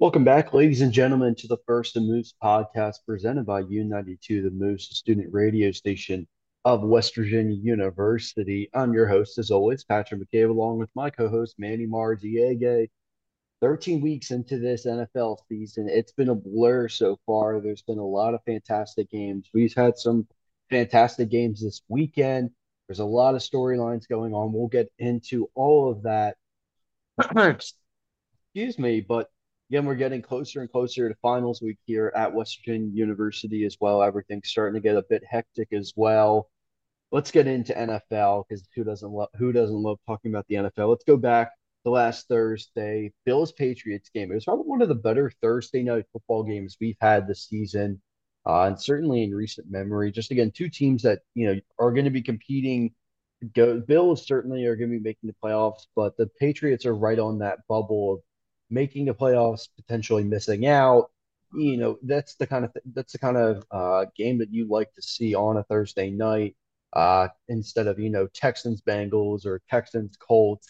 Welcome back, ladies and gentlemen, to the First and Moose podcast presented by U92, the Moose student radio station of West Virginia University. I'm your host, as always, Patrick McCabe, along with my co host, Manny Marziege. 13 weeks into this NFL season, it's been a blur so far. There's been a lot of fantastic games. We've had some fantastic games this weekend. There's a lot of storylines going on. We'll get into all of that. Excuse me, but again, we're getting closer and closer to finals week here at Western University as well. Everything's starting to get a bit hectic as well. Let's get into NFL because who doesn't love who doesn't love talking about the NFL? Let's go back to last Thursday, Bills Patriots game. It was probably one of the better Thursday night football games we've had this season, uh, and certainly in recent memory. Just again, two teams that you know are going to be competing. Go Bills certainly are going to be making the playoffs, but the Patriots are right on that bubble of making the playoffs, potentially missing out. You know, that's the kind of th- that's the kind of uh, game that you like to see on a Thursday night uh, instead of you know Texans Bengals or Texans Colts.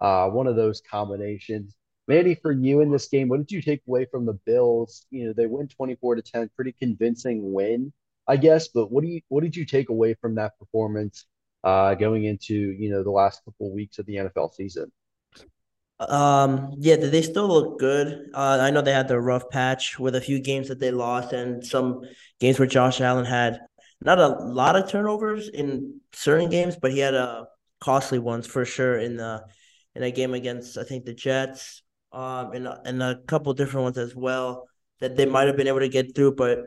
Uh, one of those combinations. Manny, for you in this game, what did you take away from the Bills? You know, they win twenty four to ten, pretty convincing win, I guess. But what do you what did you take away from that performance uh, going into you know the last couple of weeks of the NFL season? Um, yeah, they still look good. Uh, I know they had their rough patch with a few games that they lost and some games where Josh Allen had not a lot of turnovers in certain games, but he had a uh, costly ones for sure in the in a game against I think the Jets, um, and and a couple different ones as well that they might have been able to get through, but a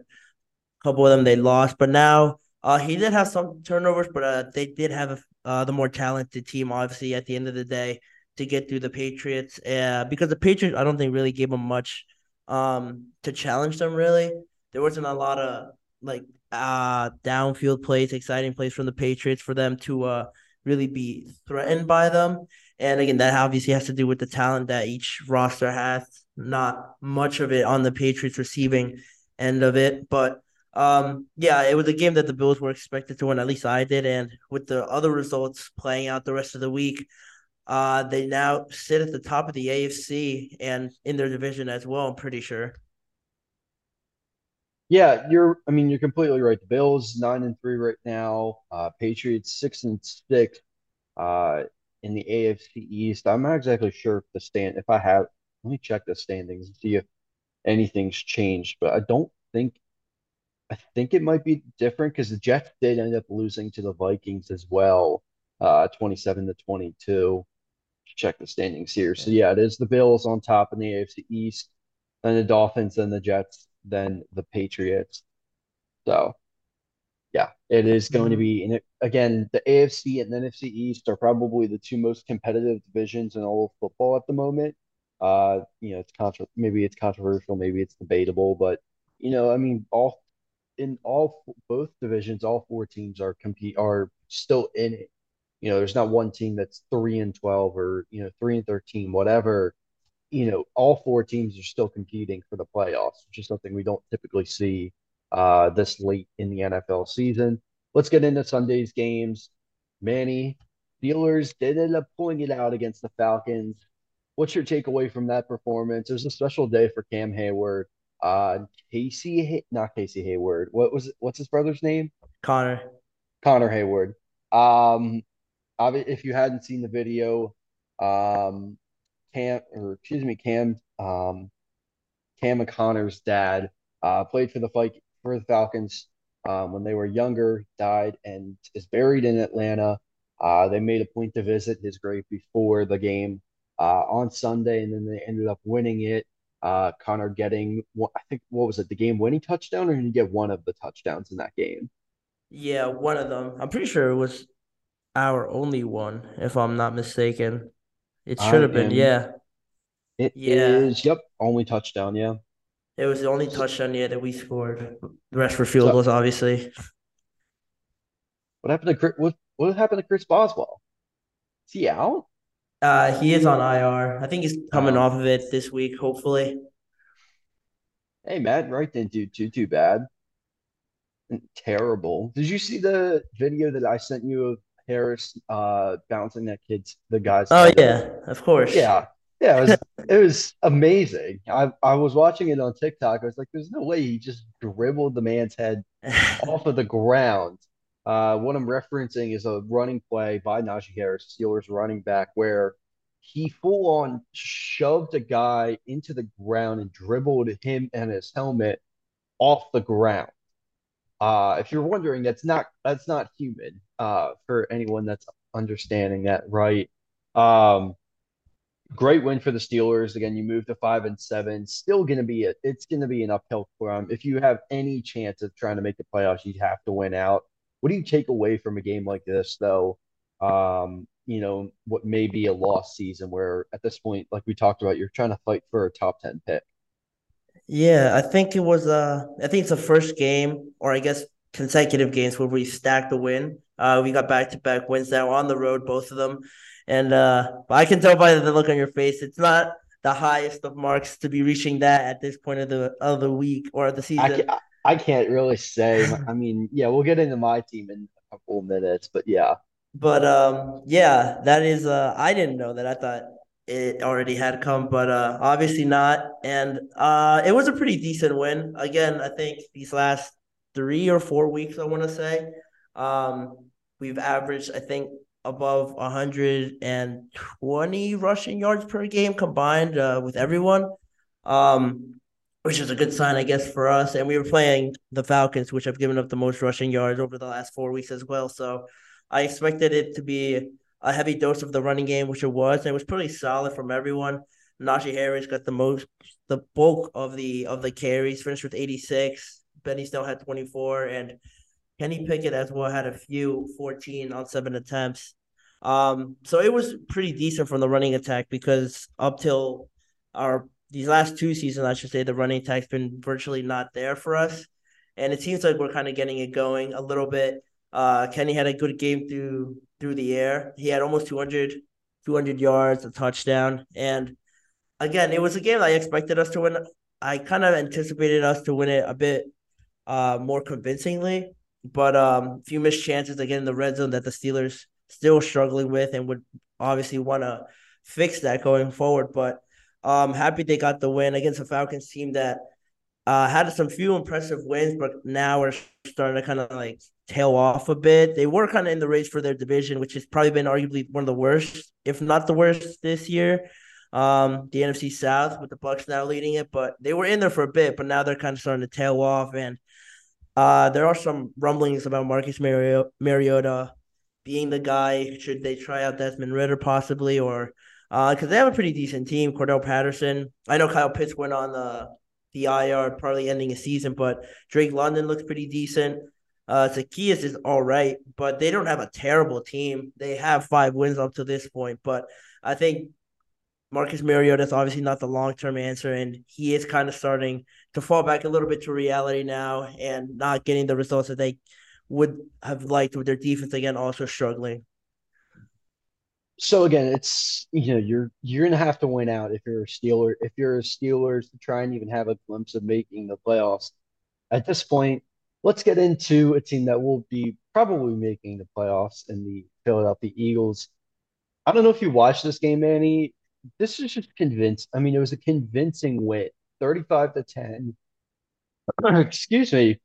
couple of them they lost. But now, uh, he did have some turnovers, but uh, they did have uh the more talented team. Obviously, at the end of the day to get through the Patriots. Uh, because the Patriots, I don't think really gave them much um to challenge them. Really, there wasn't a lot of like uh downfield plays, exciting plays from the Patriots for them to uh really be threatened by them. And again, that obviously has to do with the talent that each roster has. Not much of it on the Patriots receiving end of it, but um, yeah, it was a game that the Bills were expected to win. At least I did, and with the other results playing out the rest of the week, uh, they now sit at the top of the AFC and in their division as well. I'm pretty sure. Yeah, you're. I mean, you're completely right. The Bills nine and three right now. Uh, Patriots six and six. Uh, in the AFC East. I'm not exactly sure if the stand. If I have, let me check the standings and see if anything's changed. But I don't think. I think it might be different because the Jets did end up losing to the Vikings as well, uh, 27 to 22 check the standings here. So yeah, it is the Bills on top in the AFC East, then the Dolphins, then the Jets, then the Patriots. So yeah, it is going to be. And it, again, the AFC and the NFC East are probably the two most competitive divisions in all of football at the moment. Uh, you know, it's contra- maybe it's controversial, maybe it's debatable, but you know, I mean, all in all both divisions, all four teams are compete are still in it you know, there's not one team that's three and twelve or you know three and thirteen, whatever. You know, all four teams are still competing for the playoffs, which is something we don't typically see uh, this late in the NFL season. Let's get into Sunday's games. Manny, Steelers did end up pulling it out against the Falcons. What's your takeaway from that performance? It was a special day for Cam Heyward. Uh, Casey, not Casey Hayward. What was it? What's his brother's name? Connor. Connor Heyward. Um, if you hadn't seen the video, um, Cam or excuse me, Cam, um, Cam and Connor's dad uh, played for the fight for the Falcons um, when they were younger, died, and is buried in Atlanta. Uh, they made a point to visit his grave before the game uh, on Sunday, and then they ended up winning it. Uh, Connor getting, I think, what was it, the game winning touchdown, or did he get one of the touchdowns in that game? Yeah, one of them. I'm pretty sure it was our only one, if I'm not mistaken. It should have been, yeah. It yeah. is, yep, only touchdown, yeah. It was the only touchdown, yeah, that we scored. The rest were field goals, so, obviously. What happened to Chris, what what happened to Chris Boswell? Is he out? Uh, he is on IR. I think he's coming oh. off of it this week, hopefully. Hey, Matt Wright didn't do too too bad. Terrible. Did you see the video that I sent you of Harris uh bouncing that kid's the guy's. Oh yeah, of course. Yeah, Yeah, it was it was amazing. I I was watching it on TikTok. I was like, there's no way he just dribbled the man's head off of the ground. Uh, what I'm referencing is a running play by Najee Harris, Steelers running back, where he full on shoved a guy into the ground and dribbled him and his helmet off the ground. Uh, if you're wondering, that's not that's not human. Uh, for anyone that's understanding that right. Um, great win for the Steelers. Again, you move to five and seven. Still going to be a, it's going to be an uphill climb. If you have any chance of trying to make the playoffs, you have to win out. What do you take away from a game like this, though? Um, you know, what may be a lost season where at this point, like we talked about, you're trying to fight for a top 10 pick. Yeah, I think it was uh I think it's the first game or I guess consecutive games where we stacked the win. Uh we got back to back wins now on the road, both of them. And uh I can tell by the look on your face, it's not the highest of marks to be reaching that at this point of the of the week or the I season. can't, I can't really say. I mean, yeah, we'll get into my team in a couple minutes, but yeah. But um, yeah, that is uh, I didn't know that. I thought it already had come, but uh, obviously not. And uh, it was a pretty decent win. Again, I think these last three or four weeks, I want to say, um, we've averaged, I think, above 120 rushing yards per game combined uh, with everyone. Um, which is a good sign, I guess, for us. And we were playing the Falcons, which have given up the most rushing yards over the last four weeks as well. So I expected it to be a heavy dose of the running game, which it was. And it was pretty solid from everyone. Najee Harris got the most, the bulk of the of the carries, finished with 86. Benny Snell had 24, and Kenny Pickett as well had a few 14 on seven attempts. Um, so it was pretty decent from the running attack because up till our these last two seasons, I should say, the running attack's been virtually not there for us. And it seems like we're kind of getting it going a little bit. Uh, Kenny had a good game through through the air. He had almost 200, 200 yards, a touchdown. And again, it was a game I expected us to win. I kind of anticipated us to win it a bit uh, more convincingly, but um, a few missed chances again in the red zone that the Steelers still struggling with and would obviously want to fix that going forward. But um, happy they got the win against the Falcons team that uh, had some few impressive wins, but now we're starting to kind of like tail off a bit. They were kind of in the race for their division, which has probably been arguably one of the worst, if not the worst, this year. Um, the NFC South with the Bucks now leading it, but they were in there for a bit, but now they're kind of starting to tail off. And uh, there are some rumblings about Marcus Mariota, Mariota being the guy. Should they try out Desmond Ridder possibly, or because uh, they have a pretty decent team. Cordarrelle Patterson. I know Kyle Pitts went on the the IR, probably ending a season, but Drake London looks pretty decent. Uh, Zaccheaus is all right, but they don't have a terrible team. They have five wins up to this point, but I think Marcus Mariota is obviously not the long term answer, and he is kind of starting to fall back a little bit to reality now and not getting the results that they would have liked with their defense again, also struggling so again, it's you know you're you're gonna have to win out if you're a Steeler if you're a Steelers to try and even have a glimpse of making the playoffs. At this point, let's get into a team that will be probably making the playoffs in the Philadelphia Eagles. I don't know if you watched this game, Manny. This is just convinced. I mean, it was a convincing win, 35 to 10. Excuse me.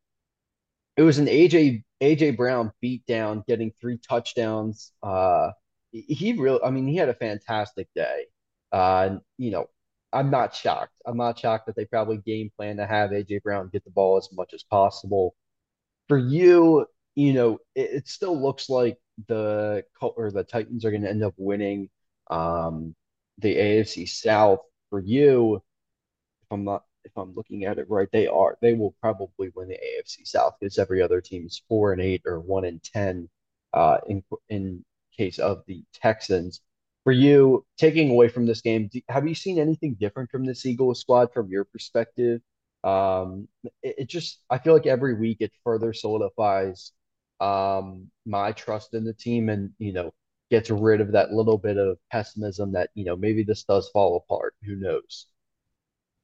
It was an AJ AJ Brown beat down, getting three touchdowns. Uh he really, I mean, he had a fantastic day. Uh, you know, I'm not shocked. I'm not shocked that they probably game plan to have AJ Brown get the ball as much as possible. For you, you know, it, it still looks like the or the Titans are going to end up winning um, the AFC South. For you, I'm not if I'm looking at it right, they are they will probably win the AFC South because every other team is four and eight or one and ten uh, in in case of the Texans. For you, taking away from this game, do, have you seen anything different from this Eagles squad from your perspective? Um, it, it just, I feel like every week it further solidifies um, my trust in the team and, you know, gets rid of that little bit of pessimism that, you know, maybe this does fall apart. Who knows?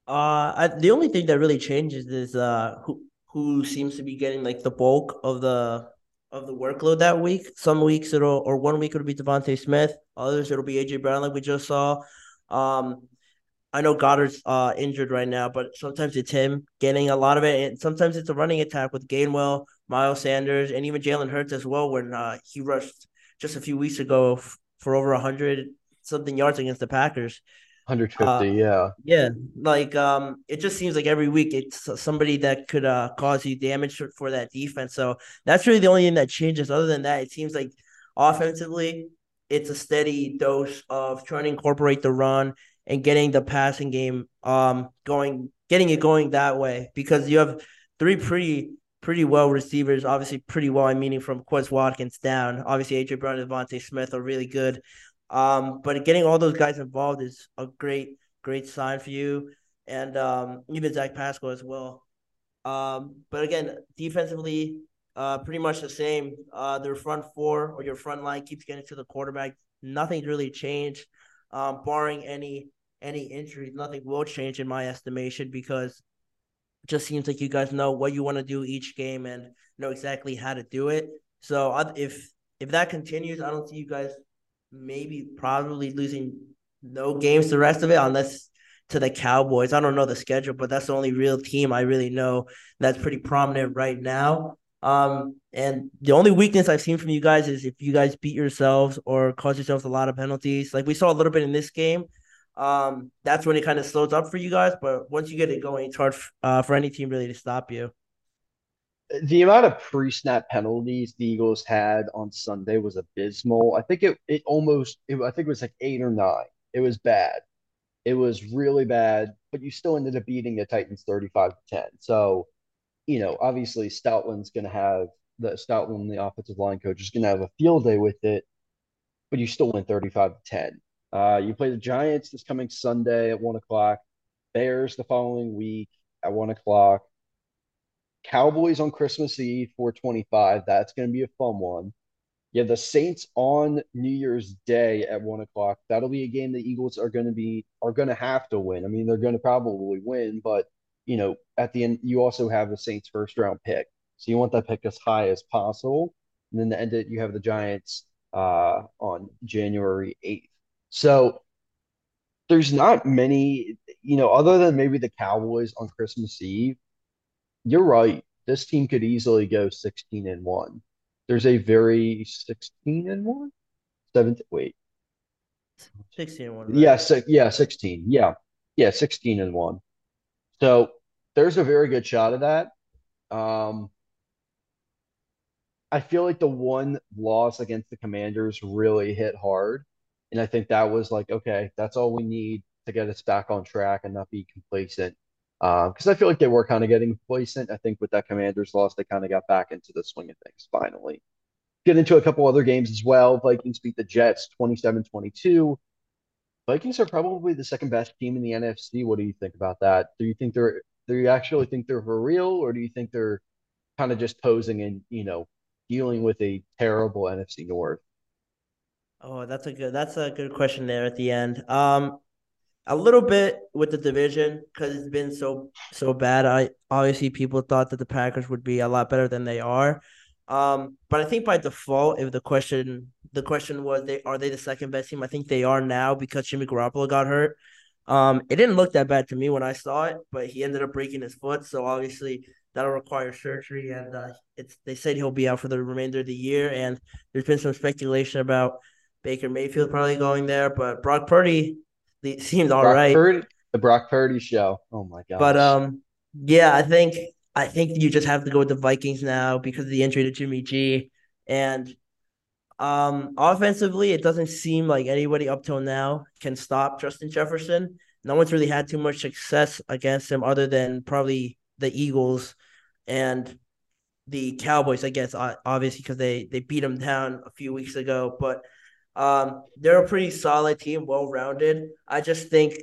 Uh, I, the only thing that really changes is uh who who seems to be getting like the bulk of the of the workload that week. Some weeks it'll or one week it'll be DeVonta Smith, others it'll be AJ Brown, like we just saw. Um, I know Goedert's uh, injured right now, but sometimes it's him getting a lot of it, and sometimes it's a running attack with Gainwell, Miles Sanders, and even Jalen Hurts as well. When uh, he rushed just a few weeks ago f- for over hundred something yards against the Packers. 150, uh, yeah. Yeah, like um it just seems like every week it's somebody that could uh cause you damage for that defense. So that's really the only thing that changes. Other than that, it seems like offensively it's a steady dose of trying to incorporate the run and getting the passing game um going getting it going that way because you have three pretty pretty well receivers, obviously pretty well, I meaning from Quez Watkins down. Obviously AJ Brown and DeVonta Smith are really good. Um, but getting all those guys involved is a great, great sign for you, and um, even Zach Pascal as well. Um, but again, defensively, uh, pretty much the same. Uh, their front four or your front line keeps getting to the quarterback. Nothing's really changed, um, barring any any injuries. Nothing will change in my estimation because it just seems like you guys know what you want to do each game and know exactly how to do it. So if if that continues, I don't see you guys maybe probably losing no games the rest of it unless to the Cowboys. I don't know the schedule, but that's the only real team I really know that's pretty prominent right now. Um, and the only weakness I've seen from you guys is if you guys beat yourselves or cause yourselves a lot of penalties. Like we saw a little bit in this game. Um, that's when it kind of slows up for you guys. But once you get it going, it's hard uh, for any team really to stop you the amount of pre-snap penalties the Eagles had on Sunday was abysmal. I think it it almost it, I think it was like eight or nine. It was bad. It was really bad, but you still ended up beating the Titans 35 to 10. So, you know, obviously Stoutland's going to have the Stoutland, the offensive line coach, is going to have a field day with it, but you still win 35 to 10. Uh, you play the Giants this coming Sunday at one o'clock, Bears the following week at one o'clock, Cowboys on Christmas Eve, 425. That's going to be a fun one. Yeah, the Saints on New Year's Day at one o'clock. That'll be a game the Eagles are going to be are going to have to win. I mean, they're going to probably win, but you know, at the end, you also have the Saints first round pick, so you want that pick as high as possible. And then the end, it, you have the Giants uh, on January eighth. So there's not many, you know, other than maybe the Cowboys on Christmas Eve you're right. This team could easily go 16 and 1. There's a very 16 and 1? 17 wait. 16 and 1. Right? Yeah, si- yeah, 16. Yeah. Yeah, 16 and 1. So, there's a very good shot of that. Um I feel like the one loss against the Commanders really hit hard. And I think that was like, okay, that's all we need to get us back on track and not be complacent because uh, I feel like they were kind of getting complacent. I think with that Commanders loss, they kind of got back into the swing of things finally. Get into a couple other games as well. Vikings beat the Jets 27 22. Vikings are probably the second best team in the NFC. What do you think about that? Do you think they're do you actually think they're for real, or do you think they're kind of just posing and you know dealing with a terrible NFC North? Oh, that's a good that's a good question there at the end. Um, a little bit with the division because it's been so so bad. I obviously people thought that the Packers would be a lot better than they are. Um, but I think by default, if the question the question was they are they the second best team, I think they are now because Jimmy Garoppolo got hurt. Um, it didn't look that bad to me when I saw it, but he ended up breaking his foot, so obviously that'll require surgery, and uh, it's they said he'll be out for the remainder of the year. And there's been some speculation about Baker Mayfield probably going there, but Brock Purdy it seemed all Brock right. Purdy, the Brock Purdy show. Oh my god. But um, yeah, I think I think you just have to go with the Vikings now because of the injury to Jimmy G, and um, offensively, it doesn't seem like anybody up till now can stop Justin Jefferson. No one's really had too much success against him, other than probably the Eagles and the Cowboys. I guess obviously because they they beat him down a few weeks ago, but um, they're a pretty solid team, well rounded. I just think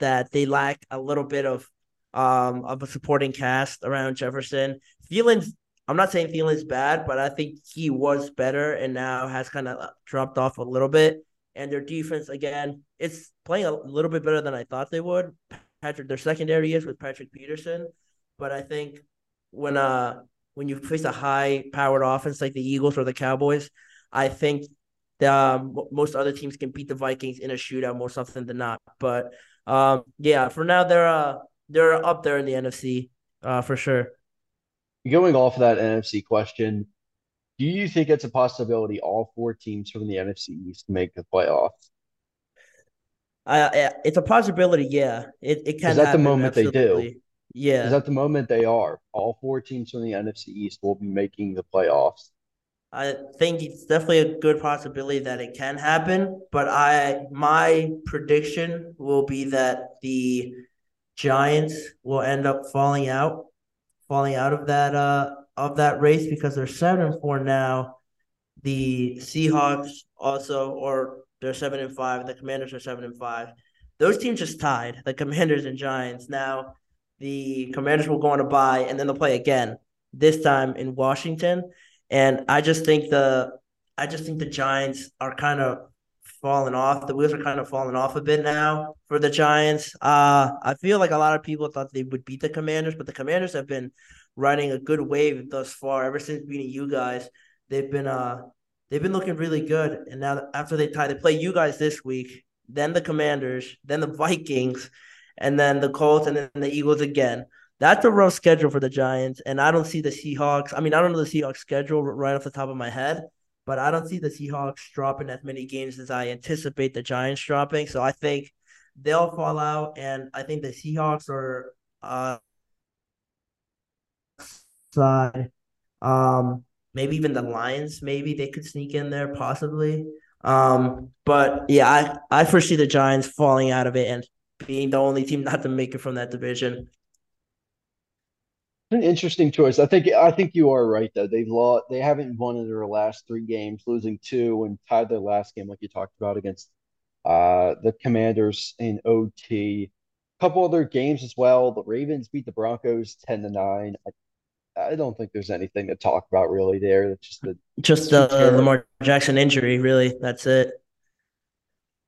that they lack a little bit of um of a supporting cast around Jefferson. Thielens, I'm not saying Thielen's bad, but I think he was better and now has kind of dropped off a little bit. And their defense again, it's playing a little bit better than I thought they would. Patrick, their secondary is with Patrick Peterson, but I think when uh when you face a high powered offense like the Eagles or the Cowboys, I think um, most other teams can beat the Vikings in a shootout more often than not. But um, yeah, for now they're uh, they're up there in the NFC uh, for sure. Going off of that NFC question, do you think it's a possibility all four teams from the NFC East make the playoffs? Uh, it's a possibility. Yeah, it it can. Is that happen, the moment absolutely. they do? Yeah, Is that the moment they are? All four teams from the NFC East will be making the playoffs. I think it's definitely a good possibility that it can happen, but I my prediction will be that the Giants will end up falling out, falling out of that uh of that race because they're seven and four now. The Seahawks also, or they're seven and five. The Commanders are seven and five. Those teams just tied. The Commanders and Giants. Now the Commanders will go on a bye and then they'll play again. This time in Washington, and I just think the I just think the Giants are kind of falling off. The wheels are kind of falling off a bit now for the Giants. Uh, I feel like a lot of people thought they would beat the Commanders, but the Commanders have been riding a good wave thus far. Ever since beating you guys, they've been uh they've been looking really good. And now after they tie, they play you guys this week, then the Commanders, then the Vikings, and then the Colts, and then the Eagles again. That's a rough schedule for the Giants, and I don't see the Seahawks. I mean, I don't know the Seahawks schedule right off the top of my head, but I don't see the Seahawks dropping as many games as I anticipate the Giants dropping. So I think they'll fall out, and I think the Seahawks are uh side. Um, maybe even the Lions, maybe they could sneak in there, possibly. Um, but yeah, I I foresee the Giants falling out of it and being the only team not to make it from that division. An interesting choice. I think I think you are right though. They've lost they haven't won in their last three games, losing two and tied their last game like you talked about against uh the Commanders in OT. A couple other games as well. The Ravens beat the Broncos 10 to 9. I, I don't think there's anything to talk about really there. It's just the Just the terrible Lamar Jackson injury, really. That's it.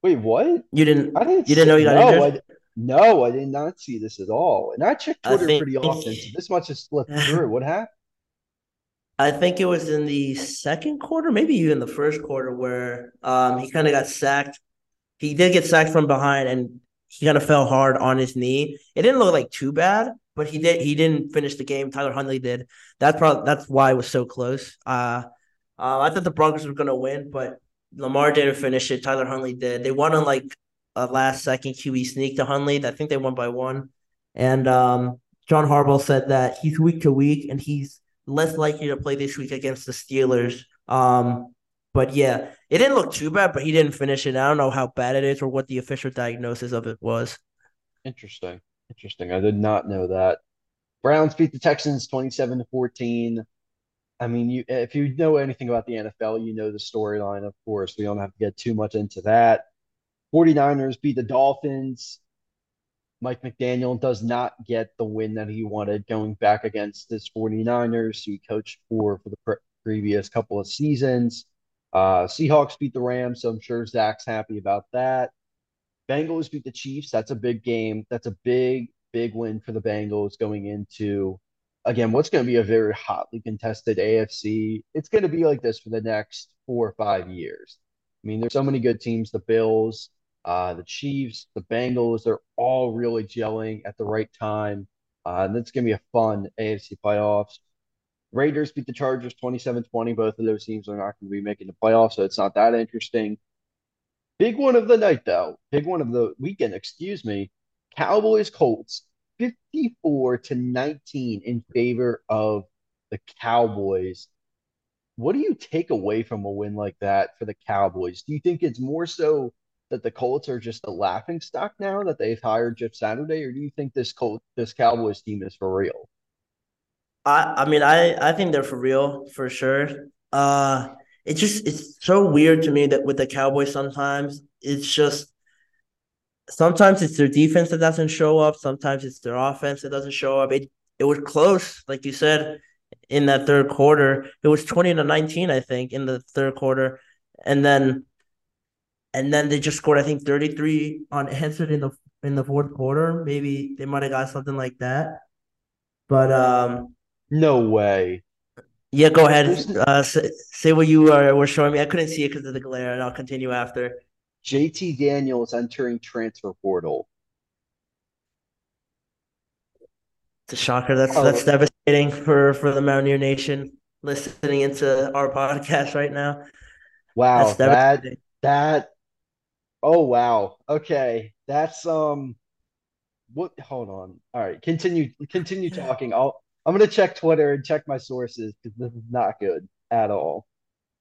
Wait, what? You didn't I didn't you didn't know you got no, injured? I no, I did not see this at all. And I check I Twitter think pretty often, so this much has slipped through. What happened? I think it was in the second quarter, maybe even the first quarter, where um he kind of got sacked. He did get sacked from behind, and he kind of fell hard on his knee. It didn't look like too bad, but he did. He didn't finish the game. Tyler Huntley did. That's probably that's why it was so close. Uh, uh I thought the Broncos were gonna win, but Lamar didn't finish it. Tyler Huntley did. They won on like a last second QB sneak to Huntley. I think they won by one. And um, John Harbaugh said that he's week to week, and he's less likely to play this week against the Steelers. Um, but yeah, it didn't look too bad, but he didn't finish it. I don't know how bad it is or what the official diagnosis of it was. Interesting. Interesting. I did not know that. Browns beat the Texans 27 to 14. I mean, you if you know anything about the NFL, you know the storyline, of course. We don't have to get too much into that. 49ers beat the Dolphins. Mike McDaniel does not get the win that he wanted going back against his 49ers, he coached for for the pre- previous couple of seasons. Uh, Seahawks beat the Rams, so I'm sure Zach's happy about that. Bengals beat the Chiefs. That's a big game. That's a big, big win for the Bengals going into, again, what's going to be a very hotly contested AFC. It's going to be like this for the next four or five years. I mean, there's so many good teams. The Bills, uh, the Chiefs, the Bengals, they're all really gelling at the right time. Uh, and it's going to be a fun AFC playoffs. Raiders beat the Chargers 27 20. Both of those teams are not going to be making the playoffs, so it's not that interesting. Big one of the night, though. Big one of the weekend, excuse me. Cowboys Colts 54 to 19 in favor of the Cowboys. What do you take away from a win like that for the Cowboys? Do you think it's more so that the Colts are just a laughing stock now that they've hired Jeff Saturday, or do you think this Colt this Cowboys team is for real? I I mean I I think they're for real for sure. Uh it's just it's so weird to me that with the Cowboys sometimes it's just sometimes it's their defense that doesn't show up, sometimes it's their offense that doesn't show up. It it was close, like you said, in that third quarter. It was 20 to 19, I think, in the third quarter. And then and then they just scored, I think, 33 unanswered in the in the fourth quarter. Maybe they might have got something like that. But um No way. Yeah, go ahead. Uh, say, say what you are, were showing me. I couldn't see it because of the glare, and I'll continue after. JT Daniels entering transfer portal. It's a shocker. That's oh. that's devastating for for the Mountaineer Nation listening into our podcast right now. Wow, that that. Oh wow. Okay, that's um. What? Hold on. All right, continue continue talking. I'll I'm gonna check Twitter and check my sources because this is not good at all.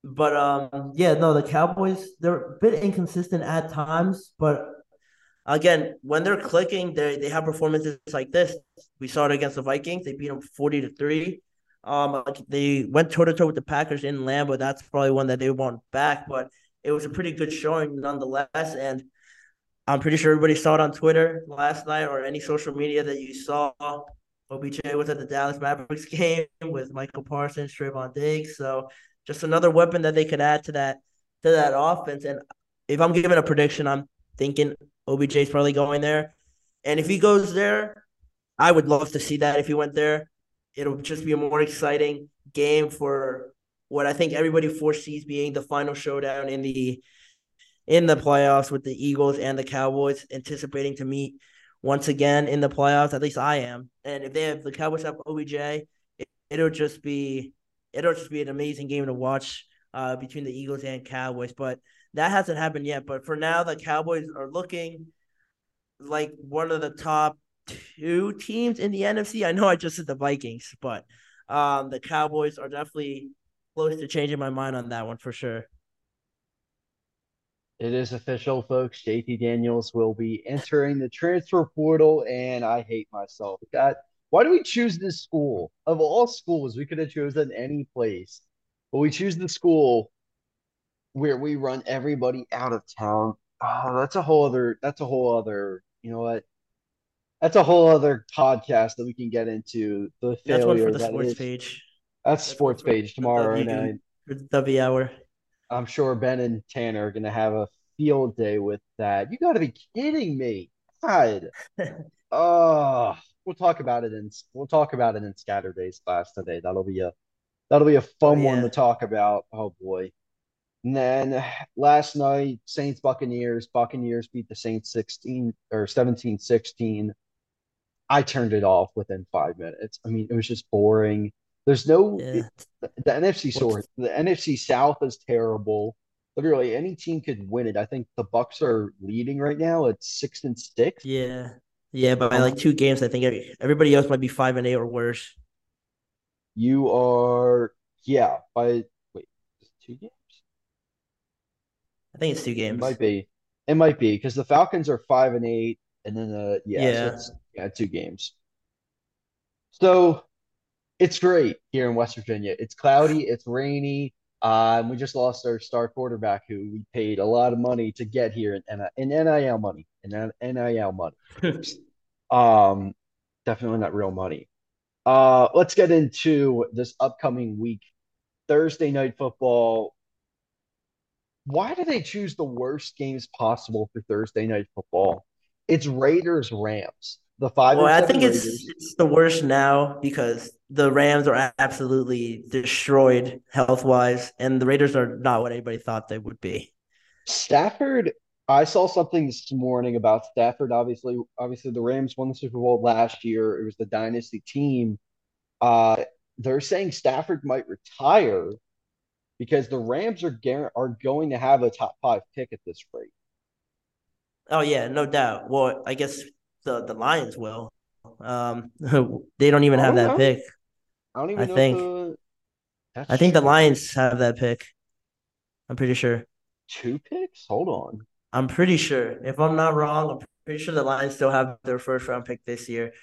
But um, yeah, no, the Cowboys they're a bit inconsistent at times, but again, when they're clicking, they they have performances like this. We saw it against the Vikings; they beat them forty to three. Um, they went toe to toe with the Packers in Lambeau. That's probably one that they want back, but it was a pretty good showing nonetheless. And I'm pretty sure everybody saw it on Twitter last night or any social media that you saw. OBJ was at the Dallas Mavericks game with Micah Parsons, Trevon Diggs. So just another weapon that they could add to that to that offense. And if I'm giving a prediction, I'm thinking OBJ is probably going there. And if he goes there, I would love to see that if he went there. It'll just be a more exciting game for what I think everybody foresees being the final showdown in the in the playoffs with the Eagles and the Cowboys, anticipating to meet once again in the playoffs. At least I am. And if they have the Cowboys have OBJ, it, will just be it'll just be an amazing game to watch uh, between the Eagles and Cowboys. But that hasn't happened yet. But for now, the Cowboys are looking like one of the top two teams in the NFC. I know I just said the Vikings, but um, the Cowboys are definitely close to changing my mind on that one for sure. It is official, folks. JT Daniels will be entering the transfer portal, and I hate myself. God, why do we choose this school? Of all schools, we could have chosen any place, but we choose the school where we run everybody out of town. Oh, that's a whole other. That's a whole other. You know what? That's a whole other podcast that we can get into. The that's one for the sports is. page. That's, that's sports page tomorrow night. W hour. I'm sure Ben and Tanner are going to have a field day with that. You got to be kidding me. God. oh, we'll talk about it in we'll talk about it in Scatterdays class today. That'll be a that'll be a fun oh, yeah. one to talk about. Oh boy. And then last night, Saints Buccaneers. Buccaneers beat the Saints 16 or 17 16. I turned it off within five minutes. I mean, it was just boring. There's no yeah. the, the NFC source. The NFC South is terrible. Literally, any team could win it. I think the Bucks are leading right now at six and six. Yeah, yeah, but by like two games, I think everybody else might be five and eight or worse. You are, yeah, by wait, two games. I think it's two games. It might be. It might be because the Falcons are five and eight, and then the yeah, yeah, so yeah, two games. So it's great here in West Virginia. It's cloudy, it's rainy. Uh, and we just lost our star quarterback who we paid a lot of money to get here in, in NIL money. In NIL money. um, definitely not real money. Uh, let's get into this upcoming week. Thursday night football. Why do they choose the worst games possible for Thursday night football? It's Raiders Rams. The five. Well, I think it's it's the worst now because the Rams are absolutely destroyed health wise, and the Raiders are not what anybody thought they would be. Stafford. I saw something this morning about Stafford. Obviously, obviously the Rams won the Super Bowl last year. It was the dynasty team. Uh, they're saying Stafford might retire because the Rams are are going to have a top five pick at this rate. Oh yeah, no doubt. Well, I guess the the Lions will. Um, they don't even have that know. pick. I don't even. I think. The... I think true. the Lions have that pick. I'm pretty sure. Two picks? Hold on. I'm pretty sure. If I'm not wrong, I'm pretty sure the Lions still have their first round pick this year.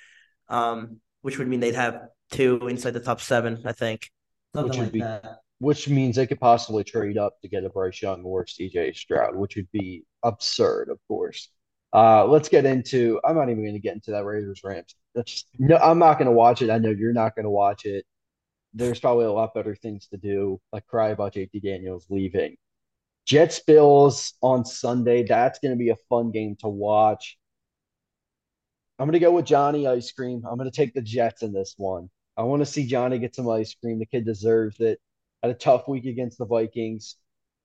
Um, which would mean they'd have two inside the top seven, I think. Something which would like be, that. Which means they could possibly trade up to get a Bryce Young or CJ Stroud, which would be absurd, of course. Uh, let's get into. I'm not even going to get into that Raiders Rams. That's no. I'm not going to watch it. I know you're not going to watch it. There's probably a lot better things to do, like cry about JT Daniels leaving. Jets Bills on Sunday. That's going to be a fun game to watch. I'm going to go with Johnny Ice Cream. I'm going to take the Jets in this one. I want to see Johnny get some ice cream. The kid deserves it. Had a tough week against the Vikings.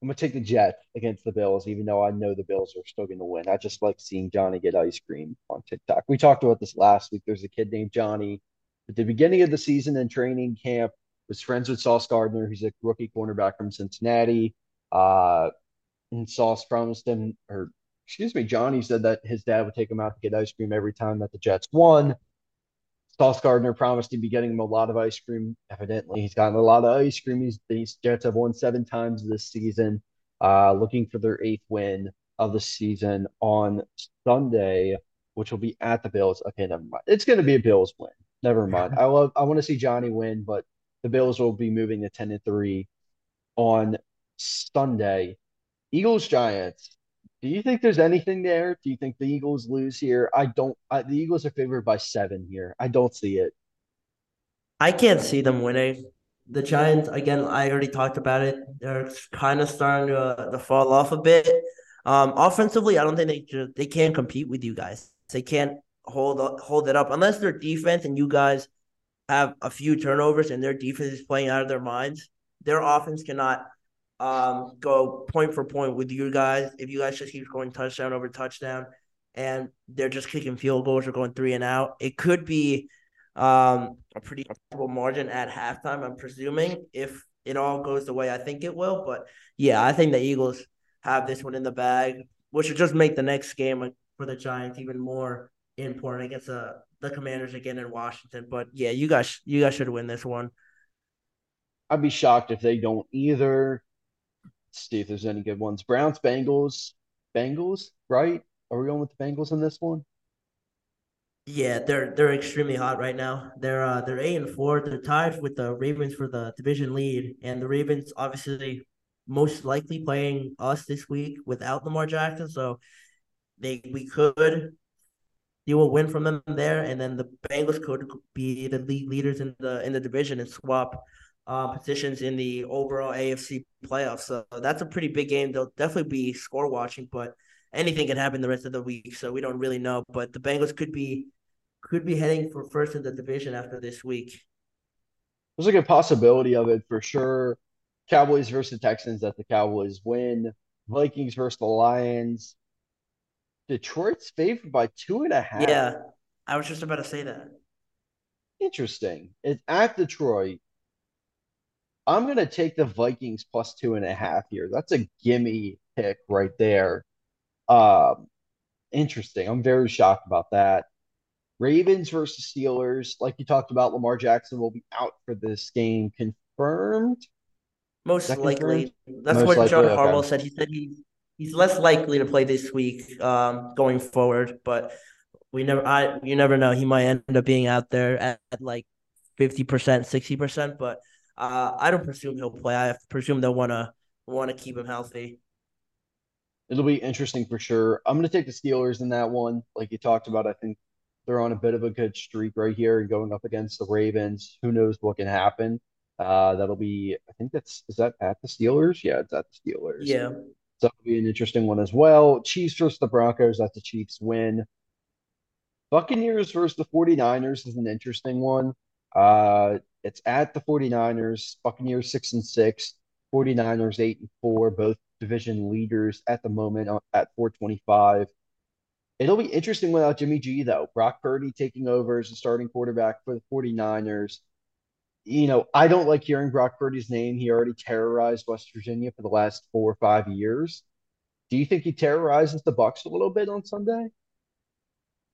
I'm gonna take the Jets against the Bills, even though I know the Bills are still gonna win. I just like seeing Johnny get ice cream on TikTok. We talked about this last week. There's a kid named Johnny at the beginning of the season in training camp was friends with Sauce Gardner, who's a rookie cornerback from Cincinnati. Uh, and Sauce promised him, or excuse me, Johnny said that his dad would take him out to get ice cream every time that the Jets won. Sauce Gardner promised he'd be getting him a lot of ice cream. Evidently, he's gotten a lot of ice cream. He's, these Jets have won seven times this season, uh, looking for their eighth win of the season on Sunday, which will be at the Bills. Okay, never mind. It's going to be a Bills win. Never mind. I love. I want to see Johnny win, but the Bills will be moving to ten and three on Sunday. Eagles Giants. Do you think there's anything there? Do you think the Eagles lose here? I don't. I, the Eagles are favored by seven here. I don't see it. I can't see them winning. The Giants, again, I already talked about it. They're kind of starting to, to fall off a bit. Um, offensively, I don't think they just, they can't compete with you guys. They can't hold hold it up unless their defense and you guys have a few turnovers and their defense is playing out of their minds. Their offense cannot um, go point for point with you guys. If you guys just keep going touchdown over touchdown, and they're just kicking field goals or going three and out, it could be um, a pretty comfortable margin at halftime. I'm presuming if it all goes the way I think it will. But yeah, I think the Eagles have this one in the bag, which would just make the next game for the Giants even more important against the the Commanders again in Washington. But yeah, you guys you guys should win this one. I'd be shocked if they don't either see if there's any good ones. Browns, Bengals, Bengals, right? Are we going with the Bengals in this one? Yeah, they're they're extremely hot right now. They're uh they're eight and four. They're tied with the Ravens for the division lead, and the Ravens obviously most likely playing us this week without Lamar Jackson. So they we could you will win from them there, and then the Bengals could be the lead leaders in the in the division and swap uh, positions in the overall AFC playoffs. So that's a pretty big game. They'll definitely be score watching, but anything can happen the rest of the week. So we don't really know. But the Bengals could be could be heading for first in the division after this week. There's a possibility of it for sure. Cowboys versus the Texans that the Cowboys win. Vikings versus the Lions. Detroit's favored by two and a half. Yeah, I was just about to say that. Interesting. It's at Detroit. I'm going to take the Vikings plus two and a half here. That's a gimme pick right there. Um, interesting. I'm very shocked about that. Ravens versus Steelers. Like you talked about, Lamar Jackson will be out for this game. Confirmed? Most likely. Confirmed? That's Most what likely? John Harbaugh okay. said. He said he, he's less likely to play this week um, going forward, but we never I you never know. He might end up being out there at, at like 50%, 60%, but – uh, I don't presume he'll play. I presume they'll want to want to keep him healthy. It'll be interesting for sure. I'm going to take the Steelers in that one. Like you talked about, I think they're on a bit of a good streak right here and going up against the Ravens. Who knows what can happen? Uh, that'll be, I think that's, is that at the Steelers? Yeah, it's at the Steelers. Yeah. So that'll be an interesting one as well. Chiefs versus the Broncos. That's the Chiefs win. Buccaneers versus the 49ers is an interesting one. Uh, it's at the 49ers, Buccaneers 6 and 6, 49ers 8 and 4, both division leaders at the moment at 425. It'll be interesting without Jimmy G, though. Brock Purdy taking over as the starting quarterback for the 49ers. You know, I don't like hearing Brock Purdy's name. He already terrorized West Virginia for the last four or five years. Do you think he terrorizes the Bucks a little bit on Sunday?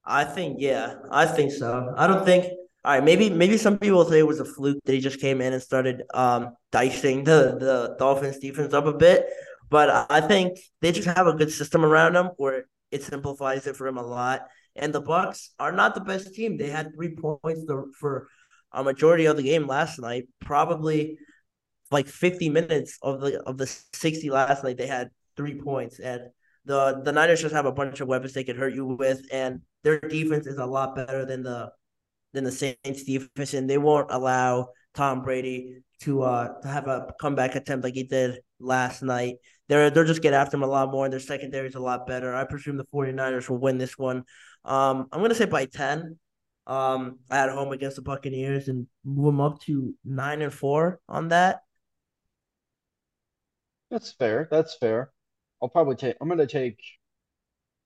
I think, yeah, I think so. I don't think all right, maybe maybe some people say it was a fluke that he just came in and started um, dicing the the Dolphins defense up a bit, but I think they just have a good system around him where it simplifies it for him a lot. And the Bucks are not the best team. They had three points for a majority of the game last night. Probably like fifty minutes of the of the sixty last night, they had three points. And the the Niners just have a bunch of weapons they could hurt you with, and their defense is a lot better than the than the Saints defense, and they won't allow Tom Brady to uh to have a comeback attempt like he did last night. They're they'll just get after him a lot more, and their secondary is a lot better. I presume the 49ers will win this one. Um, I'm gonna say by 10. um at home against the Buccaneers and move them up to nine and four on that. That's fair. That's fair. I'll probably take, I'm to take,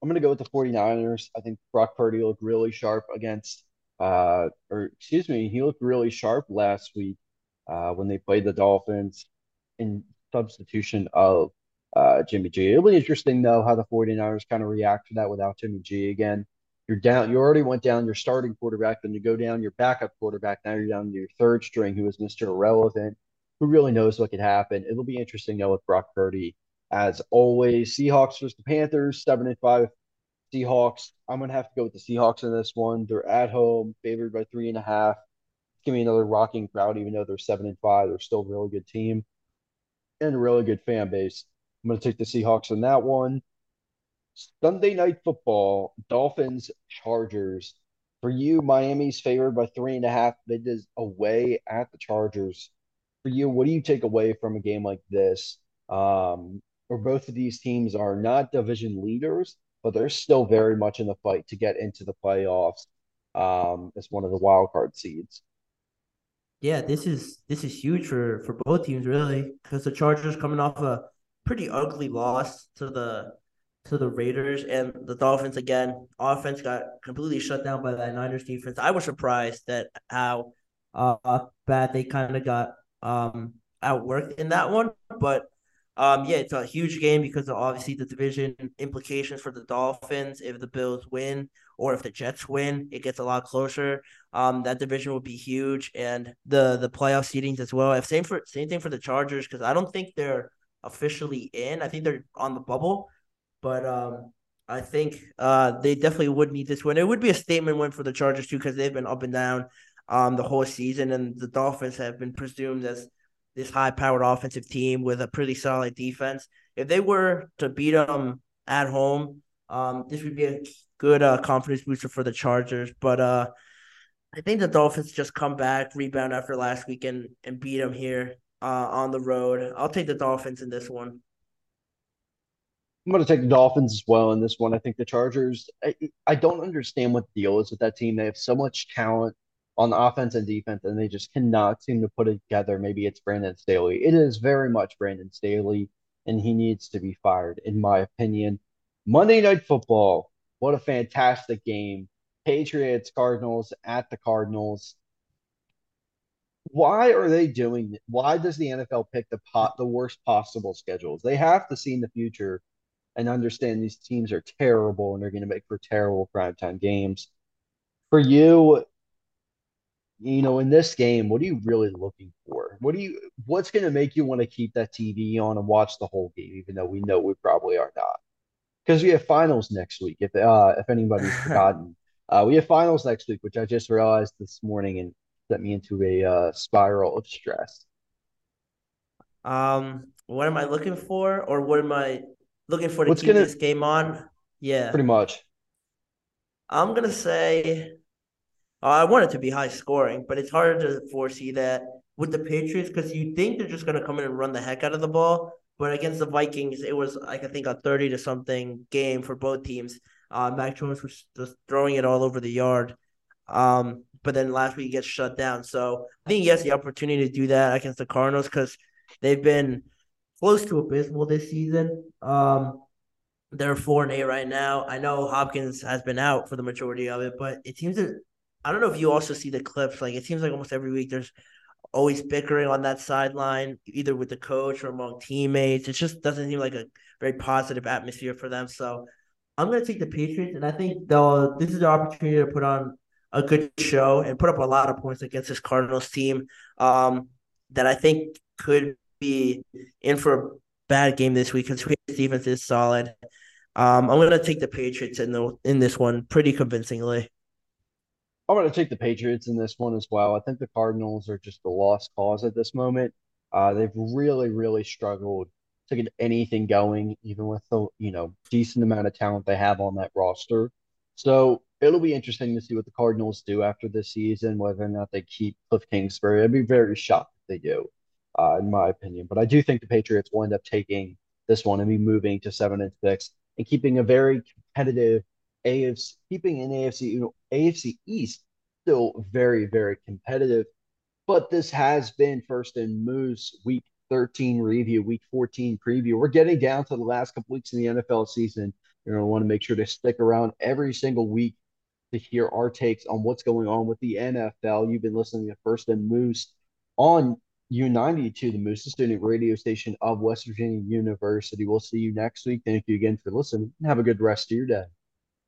I'm to go with the 49ers. I think Brock Purdy looked really sharp against, uh, or excuse me, he looked really sharp last week uh, when they played the Dolphins in substitution of uh, Jimmy G. It'll be interesting, though, how the 49ers kind of react to that without Jimmy G again. You're down, you already went down your starting quarterback, then you go down your backup quarterback. Now you're down to your third string, who is Mr. Irrelevant who really knows what could happen. It'll be interesting though with Brock Purdy. As always, Seahawks versus the Panthers, seven and five. Seahawks. I'm gonna have to go with the Seahawks in this one. They're at home, favored by three and a half. Give me another rocking crowd, even though they're seven and five. They're still a really good team and a really good fan base. I'm gonna take the Seahawks in that one. Sunday night football, Dolphins, Chargers. For you, Miami's favored by three and a half. It is away at the Chargers for you, what do you take away from a game like this? Um, where both of these teams are not division leaders, but they're still very much in the fight to get into the playoffs um, as one of the wild card seeds. Yeah, this is this is huge for for both teams really because the Chargers coming off a pretty ugly loss to the to the Raiders and the Dolphins again. Offense got completely shut down by that Niners defense. I was surprised that how uh, bad they kind of got um outworked in that one. But um yeah, it's a huge game because obviously the division implications for the Dolphins. If the Bills win or if the Jets win, it gets a lot closer. Um, that division will be huge, and the the playoff seedings as well. If same for same thing for the Chargers because I don't think they're officially in. I think they're on the bubble, but um. I think uh, they definitely would need this win. It would be a statement win for the Chargers too, because they've been up and down um, the whole season, and the Dolphins have been presumed as this high-powered offensive team with a pretty solid defense. If they were to beat them at home, um, this would be a good uh, confidence booster for the Chargers. But uh, I think the Dolphins just come back, rebound after last week, and, and beat them here uh, on the road. I'll take the Dolphins in this one. I'm going to take the Dolphins as well in this one. I think the Chargers, I, I don't understand what the deal is with that team. They have so much talent on offense and defense, and they just cannot seem to put it together. Maybe it's Brandon Staley. It is very much Brandon Staley, and he needs to be fired, in my opinion. Monday Night Football. What a fantastic game. Patriots, Cardinals at the Cardinals. Why are they doing it? Why does the NFL pick the pot the worst possible schedules? They have to see in the future and understand these teams are terrible and they're going to make for terrible primetime games. For you, you know, in this game, what are you really looking for? What do you what's going to make you want to keep that TV on and watch the whole game, even though we know we probably are not? Because we have finals next week. If uh if anybody's forgotten, uh, we have finals next week, which I just realized this morning and set me into a uh, spiral of stress. Um, what am I looking for, or what am I looking for to what's keep gonna, this game on? Yeah, pretty much. I'm gonna say uh, I want it to be high scoring, but it's hard to foresee that with the Patriots because you think they're just going to come in and run the heck out of the ball. But against the Vikings, it was like I think a thirty to something game for both teams. Uh, Mac Jones was just throwing it all over the yard. Um, but then last week he gets shut down. So I think he has the opportunity to do that against the Cardinals because they've been close to abysmal this season. Um, they're four and eight right now. I know Hopkins has been out for the majority of it, but it seems that I don't know if you also see the clips. Like it seems like almost every week there's always bickering on that sideline, either with the coach or among teammates. It just doesn't seem like a very positive atmosphere for them. So I'm going to take the Patriots, and I think they'll. This is the opportunity to put on a good show and put up a lot of points against this Cardinals team. Um, that I think could be in for a bad game this week because defense is solid. Um, I'm going to take the Patriots in the in this one pretty convincingly. I'm going to take the Patriots in this one as well. I think the Cardinals are just a lost cause at this moment. Uh, they've really, really struggled to get anything going, even with the you know decent amount of talent they have on that roster. So it'll be interesting to see what the Cardinals do after this season, whether or not they keep Cliff Kingsbury. I'd be very shocked if they do, uh, in my opinion. But I do think the Patriots will end up taking this one and be moving to seven and six and keeping a very competitive AFC, keeping in AFC, you know, AFC East still very, very competitive. But this has been First and Moose week 13 review, week 14 preview. We're getting down to the last couple weeks in the NFL season. You're going to want to make sure to stick around every single week to hear our takes on what's going on with the NFL. You've been listening to First and Moose on U92, the Moose, student radio station of West Virginia University. We'll see you next week. Thank you again for listening. Have a good rest of your day.